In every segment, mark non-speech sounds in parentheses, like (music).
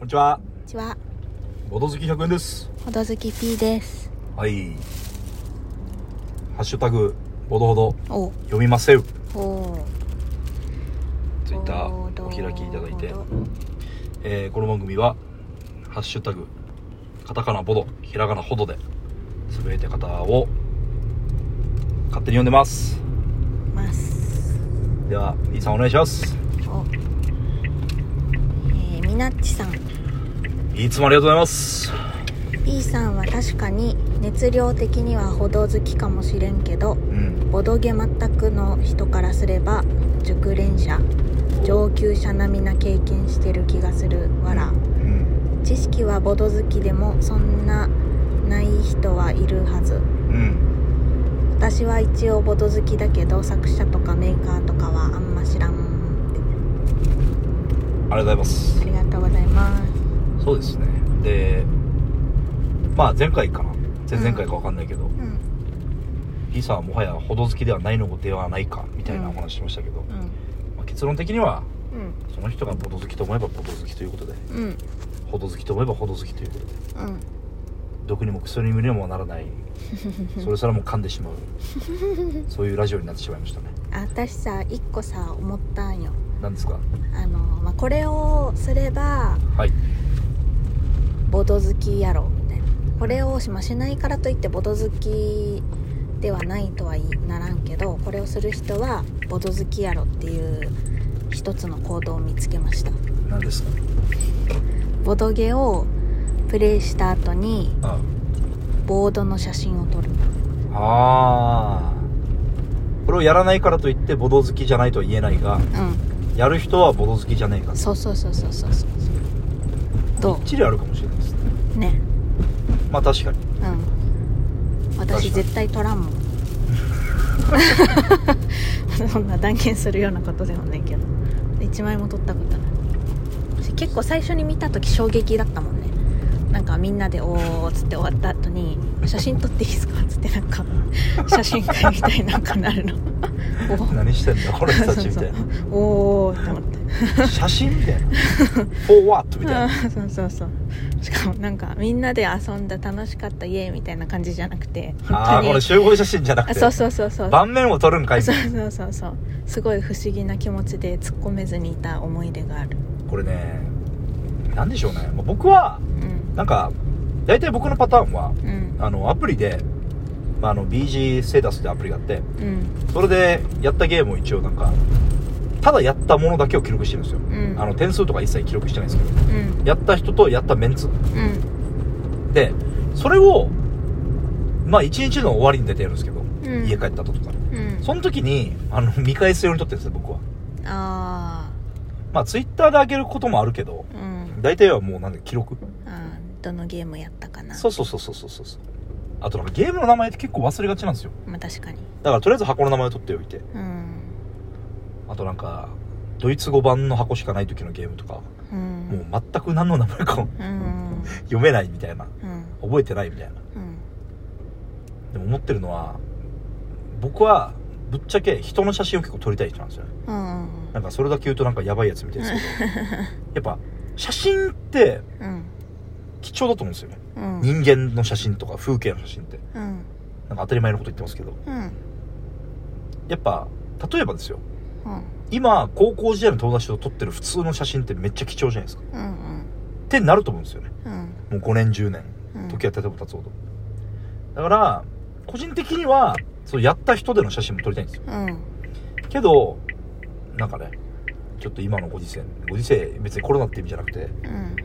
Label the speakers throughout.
Speaker 1: こんにちは。
Speaker 2: こんにちは、
Speaker 1: ボド好き100円です。
Speaker 2: ほどずき P です。
Speaker 1: はい。ハッシュタグ、ボドほど
Speaker 2: お
Speaker 1: 読みますよ。
Speaker 2: お
Speaker 1: ツイッターお開きいただいて、えーこの番組は、ハッシュタグ、カタカナボド、ひらがなほどで、つぶやいた方を、勝手に読んでます。
Speaker 2: ます。
Speaker 1: では、B さんお願いします。
Speaker 2: おえー、みなっちさん。
Speaker 1: いつもありがとうございます。
Speaker 2: P さんは確かに熱量的にはほど好きかもしれんけど、
Speaker 1: うん。
Speaker 2: ボドゲ全くの人からすれば熟練者上級者並みな経験してる気がするわら
Speaker 1: うん。
Speaker 2: 知識はボド好きでもそんなない人はいるはず
Speaker 1: うん。
Speaker 2: 私は一応ボド好きだけど作者とかメーカーとかはあんま知らん
Speaker 1: ありがとうございます
Speaker 2: うございます。
Speaker 1: そうですね。で、まあ前回かな。前々回かわかんないけど、
Speaker 2: うん。
Speaker 1: さん。はもはやほど好きではないのではないかみたいなお話ししましたけど、まあ結論的には
Speaker 2: うん。
Speaker 1: その人がボド好きと思えばボド好きということで
Speaker 2: うん。うん
Speaker 1: ほど好きと思えばほど好きということで
Speaker 2: うん。
Speaker 1: 毒にも薬にもならない (laughs) それすらも噛んでしまうそういうラジオになってしまいましたね。
Speaker 2: あ私さ一個さ思ったんよ
Speaker 1: 何ですか？
Speaker 2: あの、まあ、これをすれば
Speaker 1: はい。
Speaker 2: ボド好きやろみたいな。これをし,、まあ、しないからといってボド好きではないとはならんけどこれをする人はボド好きやろっていう一つの行動を見つけました。
Speaker 1: 何ですか？
Speaker 2: ボドゲをプレイした後に
Speaker 1: あ
Speaker 2: ボードの写真を撮る。
Speaker 1: あーこれをやらないからといってボド好きじゃないとは言えないが
Speaker 2: う
Speaker 1: やる人はボド好きじゃねえか
Speaker 2: んそうそうそうそうそうそう。ど
Speaker 1: きっちりあるかもしれないですね。
Speaker 2: うね。
Speaker 1: まあ確かに。
Speaker 2: うん。私絶対撮らんもん。(laughs) そんな断言するようなことでもないけど。1枚も撮ったことない。私結構最初に見た時衝撃だったもんねなんかみんなで「おー」っつって終わった後に「写真撮っていいですか?」っつってなんか写真会みたいなんかなるの。(laughs)
Speaker 1: 何してんだこの人たちみたいな。
Speaker 2: おーって思って。
Speaker 1: 写真みたいな「フォーワット」みたいな。
Speaker 2: う (laughs) んそうそうそう。しかもなんかみんなで遊んだ楽しかったイエーイみたいな感じじゃなくて
Speaker 1: ああこれ集合写真じゃなくて。
Speaker 2: あそうそうそうそう。
Speaker 1: 盤面を撮るんかい。
Speaker 2: そうそうそうそう。すごい不思議な気持ちで突っ込めずにいた思い出がある。
Speaker 1: これねなんでしょうね。僕は
Speaker 2: うん
Speaker 1: なんか大体僕のパターンは
Speaker 2: うん。
Speaker 1: あのアプリで、まあ、あの BG ステータスってアプリがあって
Speaker 2: うん。
Speaker 1: それでやったゲームを一応なんかただやったものだけを記録してるんですよ、
Speaker 2: うん。
Speaker 1: あの点数とか一切記録してないんですけど。
Speaker 2: うん。
Speaker 1: やった人とやったメンツ。
Speaker 2: うん。
Speaker 1: でそれをまあ一日の終わりに出てるんですけど、
Speaker 2: うん。
Speaker 1: 家帰った後とか。
Speaker 2: うん。
Speaker 1: その時にあの見返すように撮ってるんですよ僕は。
Speaker 2: あ
Speaker 1: まあツイッターで上げることもあるけど大体はもうなんで記録
Speaker 2: あーどのゲームやったかな。
Speaker 1: そうそうそうそうそうそう。あとなんかゲームの名前って結構忘れがちなんですよ。
Speaker 2: まあ確かに。
Speaker 1: だからとりあえず箱の名前を取っておいて。
Speaker 2: うん。
Speaker 1: あとなんかドイツ語版の箱しかない時のゲームとか、
Speaker 2: うん。
Speaker 1: もう全く何の名前か
Speaker 2: うん。
Speaker 1: 読めないみたいな。
Speaker 2: うん。
Speaker 1: 覚えてないみたいな。
Speaker 2: うん。
Speaker 1: でも思ってるのは僕はぶっちゃけ人の写真を結構撮りたい人なんですよね。
Speaker 2: うん。
Speaker 1: なんかそれだけ言うとなんかやばいやつみたいですけどやっぱ写真って
Speaker 2: うん
Speaker 1: 貴重だと思うんですよね。
Speaker 2: うん。
Speaker 1: 人間の写真とか風景の写真って。
Speaker 2: うん。
Speaker 1: なんか当たり前のこと言ってますけど。
Speaker 2: うん。
Speaker 1: やっぱ例えばですよ。
Speaker 2: うん。
Speaker 1: 今高校時代の友達と撮ってる普通の写真ってめっちゃ貴重じゃないですか。
Speaker 2: うん
Speaker 1: ってなると思うんですよね。
Speaker 2: うん。
Speaker 1: もう5年10年。
Speaker 2: うん。
Speaker 1: 時は経てば経つほど。だから個人的にはそうやった人での写真も撮りたいんですよ。
Speaker 2: うん。
Speaker 1: けどなんかねちょっと今のご時世ご時世別にコロナって意味じゃなくて
Speaker 2: うん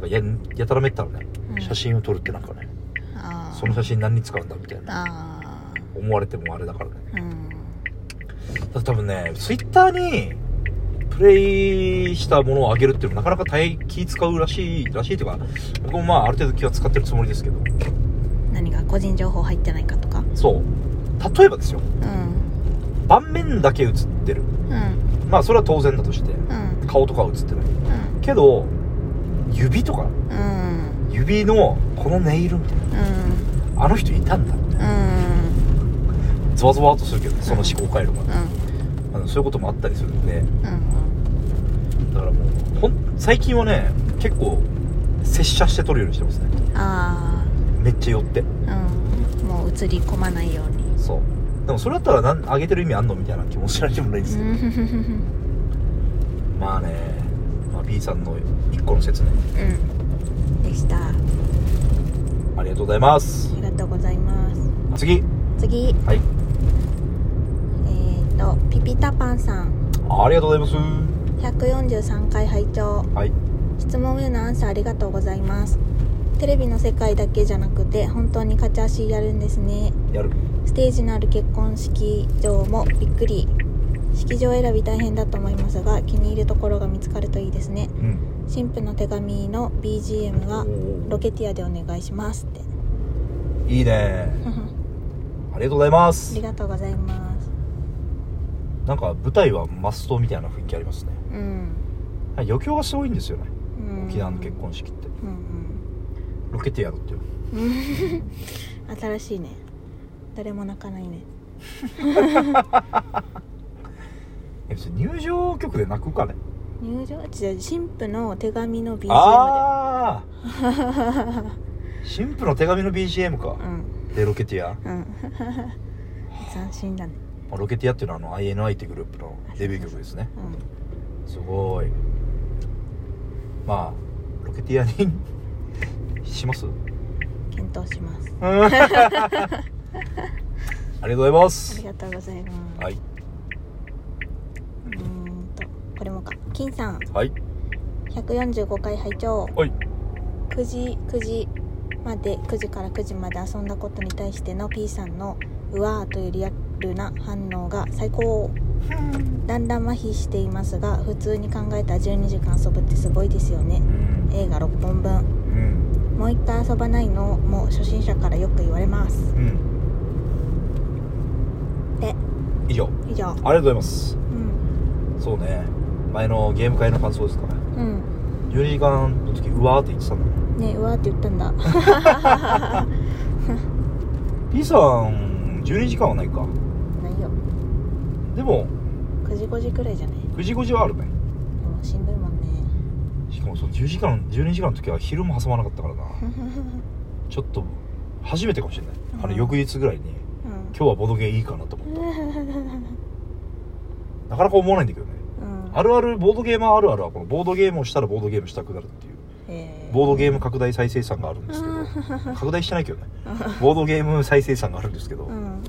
Speaker 1: なんかややたらめったらね、
Speaker 2: うん。
Speaker 1: 写真を撮るってなんかね
Speaker 2: ああ
Speaker 1: その写真何に使うんだみたいな。
Speaker 2: ああ
Speaker 1: 思われてもあれだからね。
Speaker 2: うん。
Speaker 1: だって多分ねツイッターにプレイしたものを上げるっていうのもなかなか大気使うらしいらしいというか僕もまあある程度気は使ってるつもりですけど。
Speaker 2: 何が個人情報入ってないかとか？
Speaker 1: そう。例えばですよ。
Speaker 2: うん。
Speaker 1: 盤面だけ映ってる。
Speaker 2: うん。
Speaker 1: まあそれは当然だとして。
Speaker 2: うん。
Speaker 1: 顔とかは映ってない。
Speaker 2: うん。
Speaker 1: けど指とか？
Speaker 2: うん。
Speaker 1: 指のこのネイルみたい
Speaker 2: うん。
Speaker 1: なあの人いたんだみたいな
Speaker 2: うん。
Speaker 1: ゾワゾワっとするけどその思考回路が、
Speaker 2: うん。
Speaker 1: あのそういうこともあったりするんで。
Speaker 2: うん。
Speaker 1: だからもうほん最近はね結構拙者して撮るようにしてますね。
Speaker 2: あ
Speaker 1: めっちゃ寄って。
Speaker 2: あうん。もう映り込まないように。
Speaker 1: そう。でもそれだったらなん上げてる意味あんのみたいな気もしないでもないんです
Speaker 2: う
Speaker 1: けど、
Speaker 2: ん。(laughs)
Speaker 1: まあね、まあ、B さんの一個の説ね
Speaker 2: でした。あ
Speaker 1: ありがとうございます。
Speaker 2: りがとうございます。
Speaker 1: 次。
Speaker 2: 次。
Speaker 1: はい。
Speaker 2: えっ、とピピタパンさん。
Speaker 1: ありがとうございます。
Speaker 2: 143回拝聴。
Speaker 1: はい。
Speaker 2: 質問へのアンサーありがとうございます。テレビの世界だけじゃなくて本当に勝ち足やるんですね。
Speaker 1: やる。
Speaker 2: ステージのある結婚式場もびっくり式場選び大変だと思いますが気に入るところが見つかるといいですね。
Speaker 1: うん。
Speaker 2: 新婦の手紙の BGM はロケティアでお願いしますって。
Speaker 1: いいね。ありがとうございます。
Speaker 2: ありがとうございます。
Speaker 1: なんか舞台はマストみたいな雰囲気ありますね。
Speaker 2: うん、
Speaker 1: 余興がすごいんですよね。
Speaker 2: うん、
Speaker 1: 沖縄の結婚式って。
Speaker 2: うん
Speaker 1: ロケティアだってよ
Speaker 2: う。ん (laughs) 新しいね。誰も泣かないね (laughs)
Speaker 1: え入場曲で泣くかね？
Speaker 2: 入場？じゃあ新婦の手紙の BGM で。
Speaker 1: ああ (laughs) 新婦の手紙の BGM か。
Speaker 2: うん。
Speaker 1: でロケティア、ま
Speaker 2: うん。(laughs) 斬新だね。
Speaker 1: あ、ロケティアっていうのはあの INI ってグループのデビュー曲ですね。
Speaker 2: うん。
Speaker 1: すごい。まあロケティアに (laughs) します？
Speaker 2: 検討します。
Speaker 1: ありがとうございま
Speaker 2: あ
Speaker 1: す
Speaker 2: りがとうございます、
Speaker 1: はいう
Speaker 2: ーんとこれもか金さん。
Speaker 1: はい。
Speaker 2: 145回拝聴。
Speaker 1: はい。
Speaker 2: 9時9時まで9時から9時まで遊んだことに対しての P さんのうわーというリアルな反応が最高。だんだん麻痺していますが普通に考えたら12時間遊ぶってすごいですよね。
Speaker 1: うん。
Speaker 2: 映画6本分。
Speaker 1: うん。
Speaker 2: もう一回遊ばないのも初心者からよく言われます。
Speaker 1: うん。
Speaker 2: で
Speaker 1: 以上。
Speaker 2: 以上。
Speaker 1: ありがとうございます。
Speaker 2: うん。
Speaker 1: そうね前のゲーム会の感想ですかね。
Speaker 2: うん。
Speaker 1: 12時間の時うわーって言ってたんだ
Speaker 2: ねうわーって言ったんだ。(laughs)
Speaker 1: P さん12時間はないか。
Speaker 2: ないよ。
Speaker 1: でも
Speaker 2: 9時5時くらいじゃない
Speaker 1: ？9時5時はあるね。
Speaker 2: でもしんどいもんね。
Speaker 1: しかもその10時間12時間の時は昼も挟まなかったからな。(laughs) ちょっと初めてかもしれない。あの
Speaker 2: うん
Speaker 1: 翌日ぐらいに
Speaker 2: うん。
Speaker 1: 今日はボドゲーいいかなと思った。なかなか思わないんだけどね。
Speaker 2: うん
Speaker 1: あるあるボードゲーマーあるあるはこのボードゲームをしたらボードゲームしたくなるっていう。
Speaker 2: へ
Speaker 1: ボードゲーム拡大再生産があるんですけど。拡大してないけどね。ボードゲーム再生産があるんですけど、
Speaker 2: うん。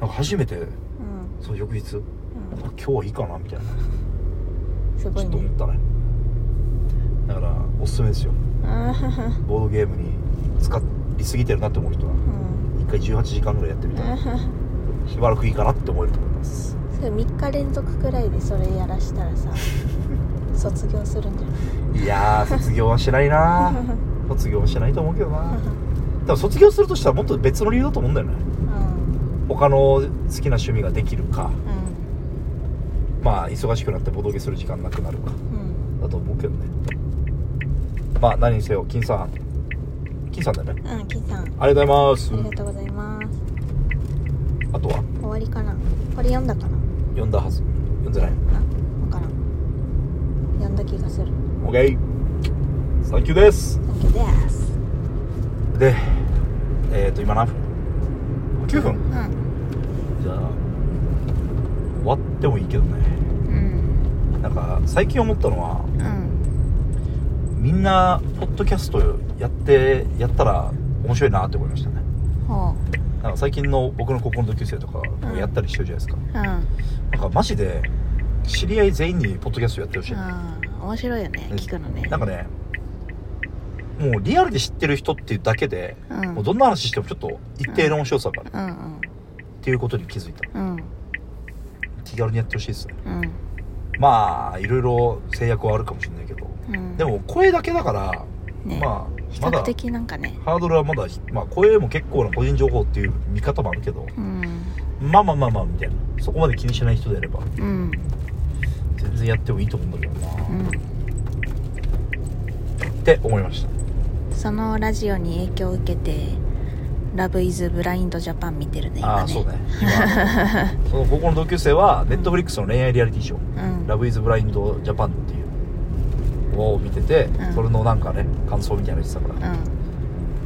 Speaker 1: なんか初めて
Speaker 2: うん。
Speaker 1: その翌日
Speaker 2: うん。
Speaker 1: 今日はいいかなみたいな。
Speaker 2: すごいね。
Speaker 1: ちょっと思ったね。だからおすすめですよ。ボードゲームに使いすぎてるなって思う人は
Speaker 2: うん。
Speaker 1: 1回18時間ぐらいやってみたらしばらくいいかなって思えると思います
Speaker 2: それ3日連続くらいでそれやらしたらさ (laughs) 卒業するんじゃない
Speaker 1: いやー卒業はしないな (laughs) 卒業はしないと思うけどな (laughs) でも卒業するとしたらもっと別の理由だと思うんだよね。他の好きな趣味ができるか。
Speaker 2: うん。
Speaker 1: まあ忙しくなってボドゲする時間なくなるか。
Speaker 2: うん。
Speaker 1: だと思うけどね。まあ何にせよ金さん。金さんだよね。
Speaker 2: うんうん金さん。あ
Speaker 1: ありがとうございます。
Speaker 2: りがとうございます。
Speaker 1: あとは？
Speaker 2: 終わりかな。これ読んだかな
Speaker 1: 読んだはず。読んでない。
Speaker 2: あ分からん。読んだ気がする。
Speaker 1: OK サンキューです。
Speaker 2: Thank you です。
Speaker 1: でえっ、ー、と今何分？9分。
Speaker 2: うん。
Speaker 1: じゃあ終わってもいいけどね。
Speaker 2: うん。
Speaker 1: なんか最近思ったのは
Speaker 2: うん。
Speaker 1: みんなポッドキャストやってやったら面白いなって思いましたね。
Speaker 2: ほ
Speaker 1: なんか最近の僕の高校の同級生とか
Speaker 2: うん
Speaker 1: やったりしてるじゃないですか、
Speaker 2: ううん。
Speaker 1: なんかマジで知り合い全員にポッドキャストやってほしい、
Speaker 2: うん。面白いよね聞くのね。
Speaker 1: なんかねもうリアルで知ってる人っていうだけで、
Speaker 2: うん。
Speaker 1: もうどんな話してもちょっと一定の面白さがある。
Speaker 2: うんうん。
Speaker 1: っていうことに気づいた。
Speaker 2: うん。
Speaker 1: 気軽にやってほしいですね。
Speaker 2: うん。
Speaker 1: まあいろいろ制約はあるかもしれないけど。
Speaker 2: うん。
Speaker 1: でも声だけだから、
Speaker 2: ね。
Speaker 1: ま
Speaker 2: 比較的なんかね。
Speaker 1: ハードルはまだ、まあ、声も結構な個人情報っていう見方もあるけど
Speaker 2: うん。
Speaker 1: まあまあまあまあみたいな。そこまで気にしない人であれば
Speaker 2: うん。
Speaker 1: 全然やってもいいと思うんだけどな、
Speaker 2: うん。
Speaker 1: って思いました。
Speaker 2: そのラジオに影響を受けて「ラブイズブラインドジャパン見てるね
Speaker 1: ああそうね。今。(laughs) その高校の同級生はネットフリックスの恋愛リアリティショー。
Speaker 2: うん「
Speaker 1: ラブイズブラインドジャパンを見てて、
Speaker 2: うん。
Speaker 1: それのなんかね感想みたいなの言ってたから、
Speaker 2: うん。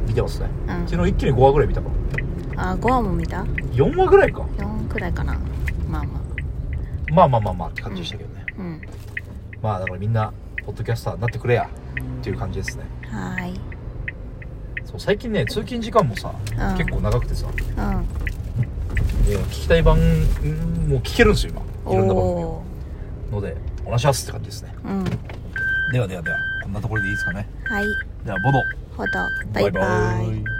Speaker 1: 見てますね、
Speaker 2: うん。
Speaker 1: 昨日一気に5話ぐらい見たから
Speaker 2: あ5話も見た
Speaker 1: ？4話ぐらいか。
Speaker 2: 4くらいかな。まあま
Speaker 1: まあまあまあまあって感じでしたけどね、まあだからみんなポッドキャスターになってくれや。っていう感じですね。
Speaker 2: はーい。
Speaker 1: そう最近ね通勤時間もさ、
Speaker 2: うん。
Speaker 1: 結構長くてさ。も
Speaker 2: うん。
Speaker 1: う聞きたい番んもう聞けるんですよ今。いろんな番組を。
Speaker 2: お
Speaker 1: のでお願いしますって感じですね。
Speaker 2: ーうん
Speaker 1: ではではではこんなところでいいですかね。
Speaker 2: はい。
Speaker 1: ではボド。
Speaker 2: ほどバイバイ。
Speaker 1: イ